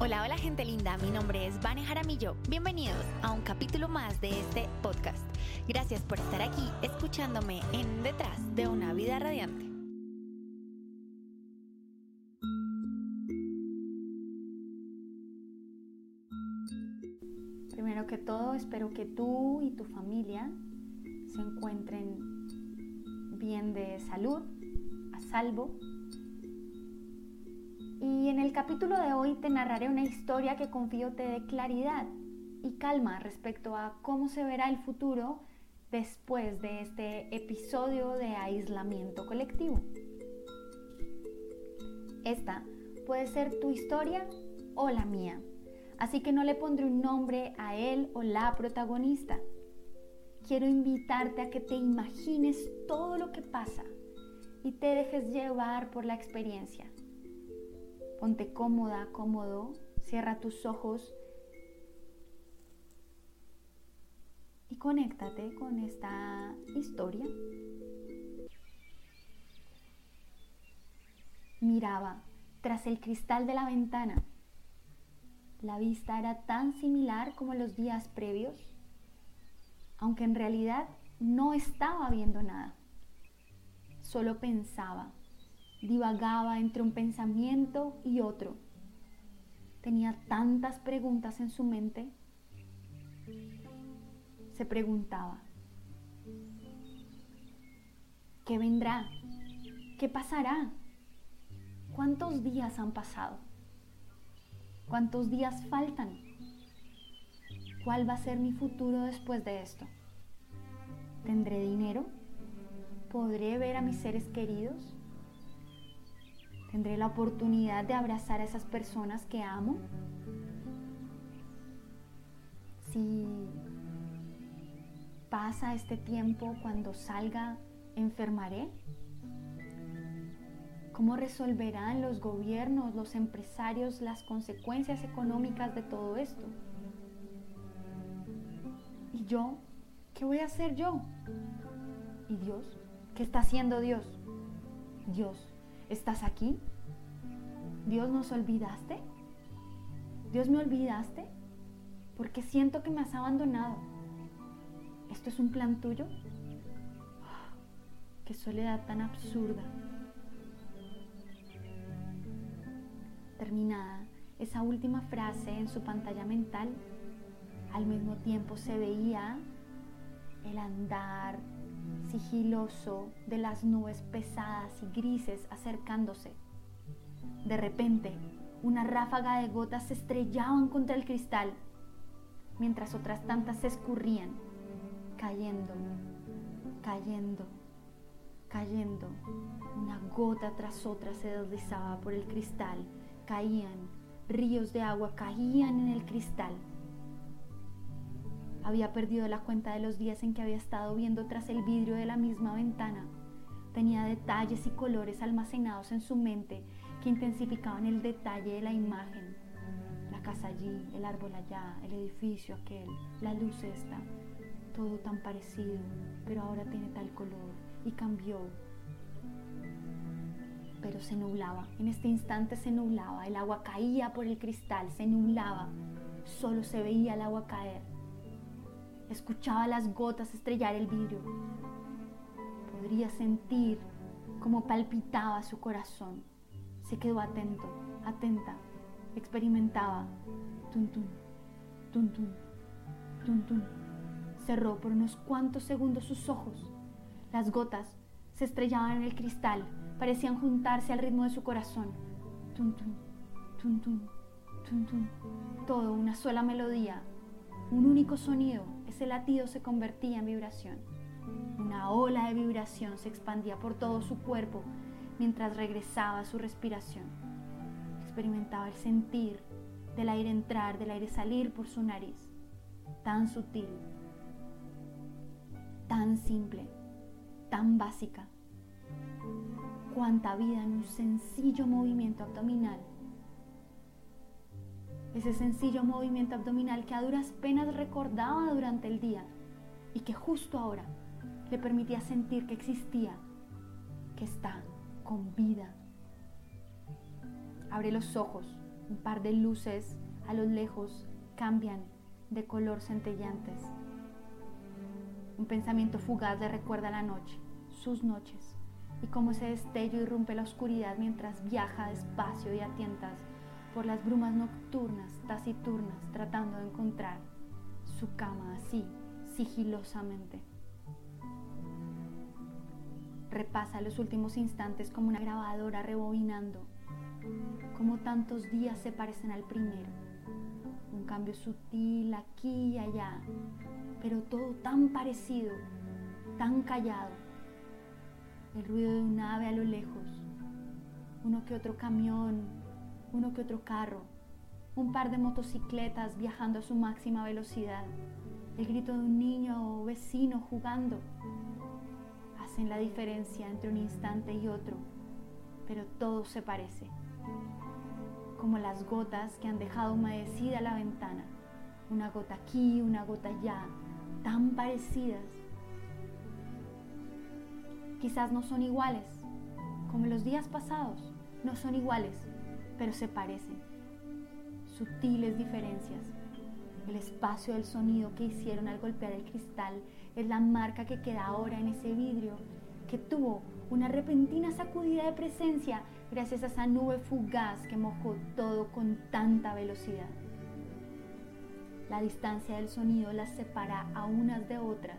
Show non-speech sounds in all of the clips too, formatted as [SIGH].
Hola, hola gente linda, mi nombre es Vane Jaramillo. Bienvenidos a un capítulo más de este podcast. Gracias por estar aquí escuchándome en Detrás de una vida radiante. Primero que todo, espero que tú y tu familia se encuentren bien de salud, a salvo y en el capítulo de hoy te narraré una historia que confío te dé claridad y calma respecto a cómo se verá el futuro después de este episodio de aislamiento colectivo. Esta puede ser tu historia o la mía, así que no le pondré un nombre a él o la protagonista. Quiero invitarte a que te imagines todo lo que pasa y te dejes llevar por la experiencia. Ponte cómoda, cómodo, cierra tus ojos y conéctate con esta historia. Miraba tras el cristal de la ventana. La vista era tan similar como los días previos, aunque en realidad no estaba viendo nada. Solo pensaba divagaba entre un pensamiento y otro. Tenía tantas preguntas en su mente. Se preguntaba, ¿qué vendrá? ¿Qué pasará? ¿Cuántos días han pasado? ¿Cuántos días faltan? ¿Cuál va a ser mi futuro después de esto? ¿Tendré dinero? ¿Podré ver a mis seres queridos? ¿Tendré la oportunidad de abrazar a esas personas que amo? Si pasa este tiempo cuando salga, enfermaré. ¿Cómo resolverán los gobiernos, los empresarios las consecuencias económicas de todo esto? ¿Y yo? ¿Qué voy a hacer yo? ¿Y Dios? ¿Qué está haciendo Dios? Dios, ¿Estás aquí? ¿Dios nos olvidaste? ¿Dios me olvidaste? Porque siento que me has abandonado. ¿Esto es un plan tuyo? [GASPS] ¡Qué soledad tan absurda! Terminada esa última frase en su pantalla mental, al mismo tiempo se veía el andar sigiloso de las nubes pesadas y grises acercándose. De repente, una ráfaga de gotas se estrellaban contra el cristal, mientras otras tantas se escurrían, cayendo, cayendo, cayendo. Una gota tras otra se deslizaba por el cristal, caían, ríos de agua caían en el cristal. Había perdido la cuenta de los días en que había estado viendo tras el vidrio de la misma ventana. Tenía detalles y colores almacenados en su mente que intensificaban el detalle de la imagen. La casa allí, el árbol allá, el edificio aquel, la luz esta, todo tan parecido, pero ahora tiene tal color y cambió. Pero se nublaba, en este instante se nublaba, el agua caía por el cristal, se nublaba, solo se veía el agua caer Escuchaba las gotas estrellar el vidrio. Podría sentir cómo palpitaba su corazón. Se quedó atento, atenta. Experimentaba. Tun, tun, tun, tun, tun, tun. Cerró por unos cuantos segundos sus ojos. Las gotas se estrellaban en el cristal, parecían juntarse al ritmo de su corazón. Tun, tun, tun, tun, tun, tun. Todo una sola melodía, un único sonido, ese latido se convertía en vibración. Una ola de vibración se expandía por todo su cuerpo mientras regresaba a su respiración. Experimentaba el sentir del aire entrar, del aire salir por su nariz. Tan sutil, tan simple, tan básica. Cuánta vida en un sencillo movimiento abdominal ese sencillo movimiento abdominal que a duras penas recordaba durante el día y que justo ahora le permitía sentir que existía, que está con vida. Abre los ojos, Un par de luces a lo lejos cambian de color centellantes. Un pensamiento fugaz le recuerda la noche, sus noches, y cómo ese destello irrumpe la oscuridad mientras viaja despacio y a tientas por las brumas nocturnas, taciturnas, tratando de encontrar su cama así, sigilosamente. Repasa los últimos instantes como una grabadora rebobinando, como tantos días se parecen al primero. Un cambio sutil aquí y allá, pero todo tan parecido, tan callado. El ruido de un ave a lo lejos, uno que otro camión, uno que otro carro, un par de motocicletas viajando a su máxima velocidad, el grito de un niño o vecino jugando, hacen la diferencia entre un instante y otro, pero todo se parece, como las gotas que han dejado humedecida la ventana, una gota aquí, una gota allá, tan parecidas. Quizás no son iguales, como los días pasados, no son iguales, pero se parecen. Sutiles diferencias. El espacio del sonido que hicieron al golpear el cristal es la marca que queda ahora en ese vidrio que tuvo una repentina sacudida de presencia gracias a esa nube fugaz que mojó todo con tanta velocidad. La distancia del sonido las separa a unas de otras,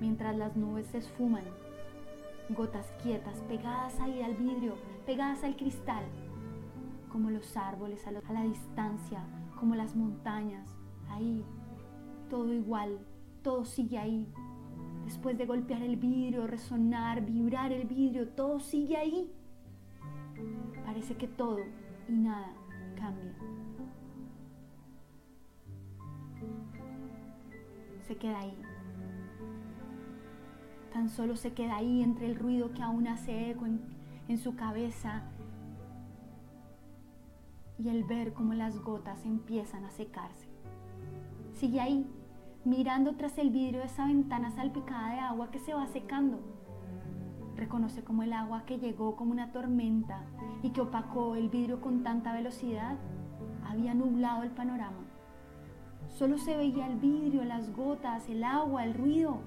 mientras las nubes se esfuman, gotas quietas pegadas ahí al vidrio, pegadas al cristal, como los árboles a, la distancia, como las montañas, ahí, todo igual, todo sigue ahí. Después de golpear el vidrio, resonar, vibrar el vidrio, todo sigue ahí. Parece que todo y nada cambia. Se queda ahí. Tan solo se queda ahí entre el ruido que aún hace eco en, su cabeza y el ver cómo las gotas empiezan a secarse. Sigue ahí, mirando tras el vidrio de esa ventana salpicada de agua que se va secando. Reconoce como el agua que llegó como una tormenta y que opacó el vidrio con tanta velocidad había nublado el panorama. Solo se veía el vidrio, las gotas, el agua, el ruido.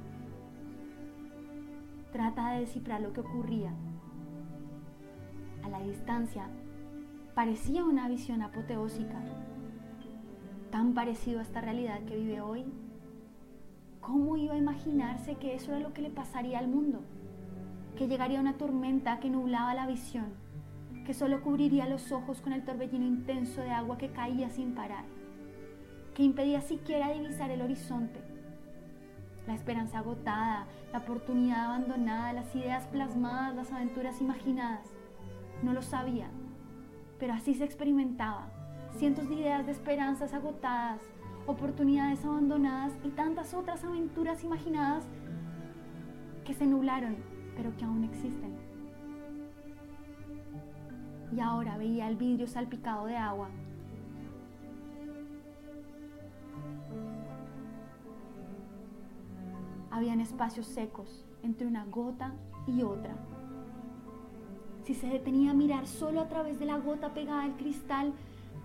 Trata de descifrar lo que ocurría. A la distancia parecía una visión apoteósica, tan parecido a esta realidad que vive hoy. ¿Cómo iba a imaginarse que eso era lo que le pasaría al mundo? Que llegaría una tormenta que nublaba la visión, que solo cubriría los ojos con el torbellino intenso de agua que caía sin parar, que impedía siquiera divisar el horizonte. La esperanza agotada, la oportunidad abandonada, las ideas plasmadas, las aventuras imaginadas. No lo sabía, pero así se experimentaba. Cientos de ideas de esperanzas agotadas, oportunidades abandonadas y tantas otras aventuras imaginadas que se nublaron, pero que aún existen. Y ahora veía el vidrio salpicado de agua. Habían espacios secos entre una gota y otra si se detenía a mirar solo a través de la gota pegada al cristal,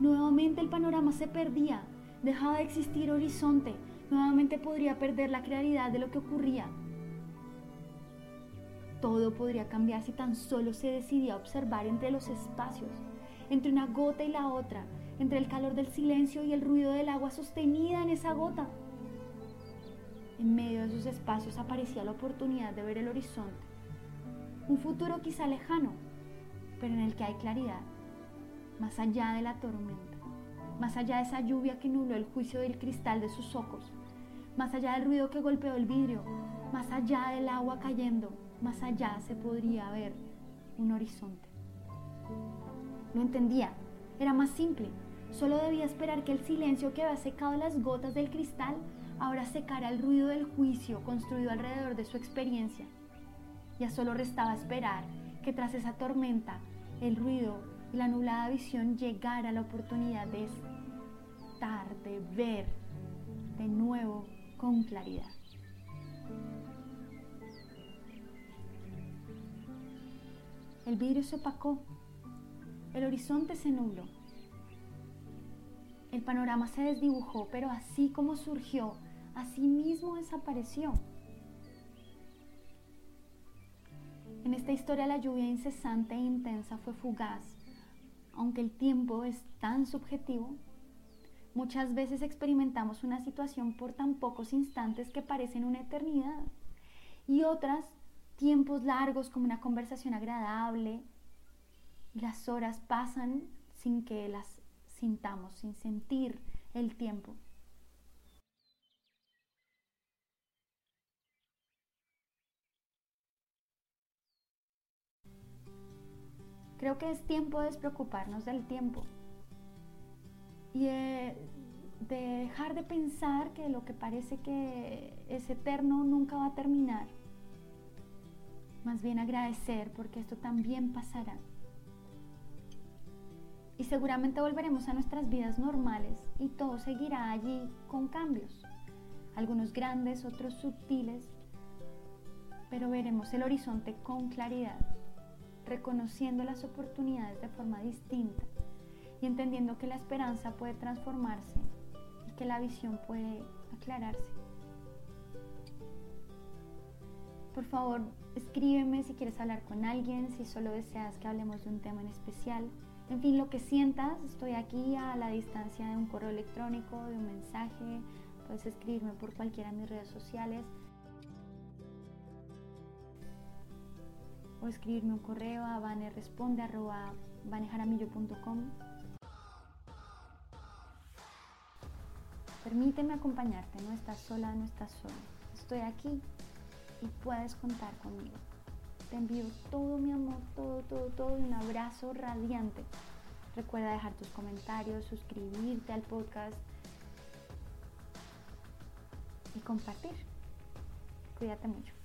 nuevamente el panorama se perdía, dejaba de existir horizonte, nuevamente podría perder la claridad de lo que ocurría. Todo podría cambiar si tan solo se decidía a observar entre los espacios, entre una gota y la otra, entre el calor del silencio y el ruido del agua sostenida en esa gota. En medio de esos espacios aparecía la oportunidad de ver el horizonte, un futuro quizá lejano, pero en el que hay claridad, más allá de la tormenta, más allá de esa lluvia que nubló el juicio del cristal de sus ojos, más allá del ruido que golpeó el vidrio, más allá del agua cayendo, más allá se podría ver un horizonte. No entendía, era más simple, solo debía esperar que el silencio que había secado las gotas del cristal ahora secara el ruido del juicio construido alrededor de su experiencia. Ya solo restaba esperar que tras esa tormenta, el ruido y la nublada visión llegara la oportunidad de estar, de ver de nuevo con claridad. El vidrio se opacó, el horizonte se nubló, panorama se desdibujó, pero así como surgió, así mismo desapareció. En esta historia la lluvia incesante e intensa fue fugaz. Aunque el tiempo es tan subjetivo, muchas veces experimentamos una situación por tan pocos instantes que parecen una eternidad y otras tiempos largos como una conversación agradable. Las horas pasan sin que las sintamos, sin sentir el tiempo. Creo que es tiempo de despreocuparnos del tiempo y de, dejar de pensar que lo que parece que es eterno nunca va a terminar. Más bien agradecer porque esto también pasará. Y seguramente volveremos a nuestras vidas normales y todo seguirá allí con cambios, algunos grandes, otros sutiles, pero veremos el horizonte con claridad reconociendo las oportunidades de forma distinta y entendiendo que la esperanza puede transformarse y que la visión puede aclararse. Por favor, escríbeme si quieres hablar con alguien, si solo deseas que hablemos de un tema en especial. En fin, lo que sientas, estoy aquí a la distancia de un correo electrónico, de un mensaje. Puedes escribirme por cualquiera de mis redes sociales. Escribirme un correo a vaneresponde.vanejaramillo.com. Permíteme acompañarte, no estás sola, no estás sola. Estoy aquí y puedes contar conmigo. Te envío todo mi amor, todo, todo, todo y un abrazo radiante. Recuerda dejar tus comentarios, suscribirte al podcast y compartir. Cuídate mucho.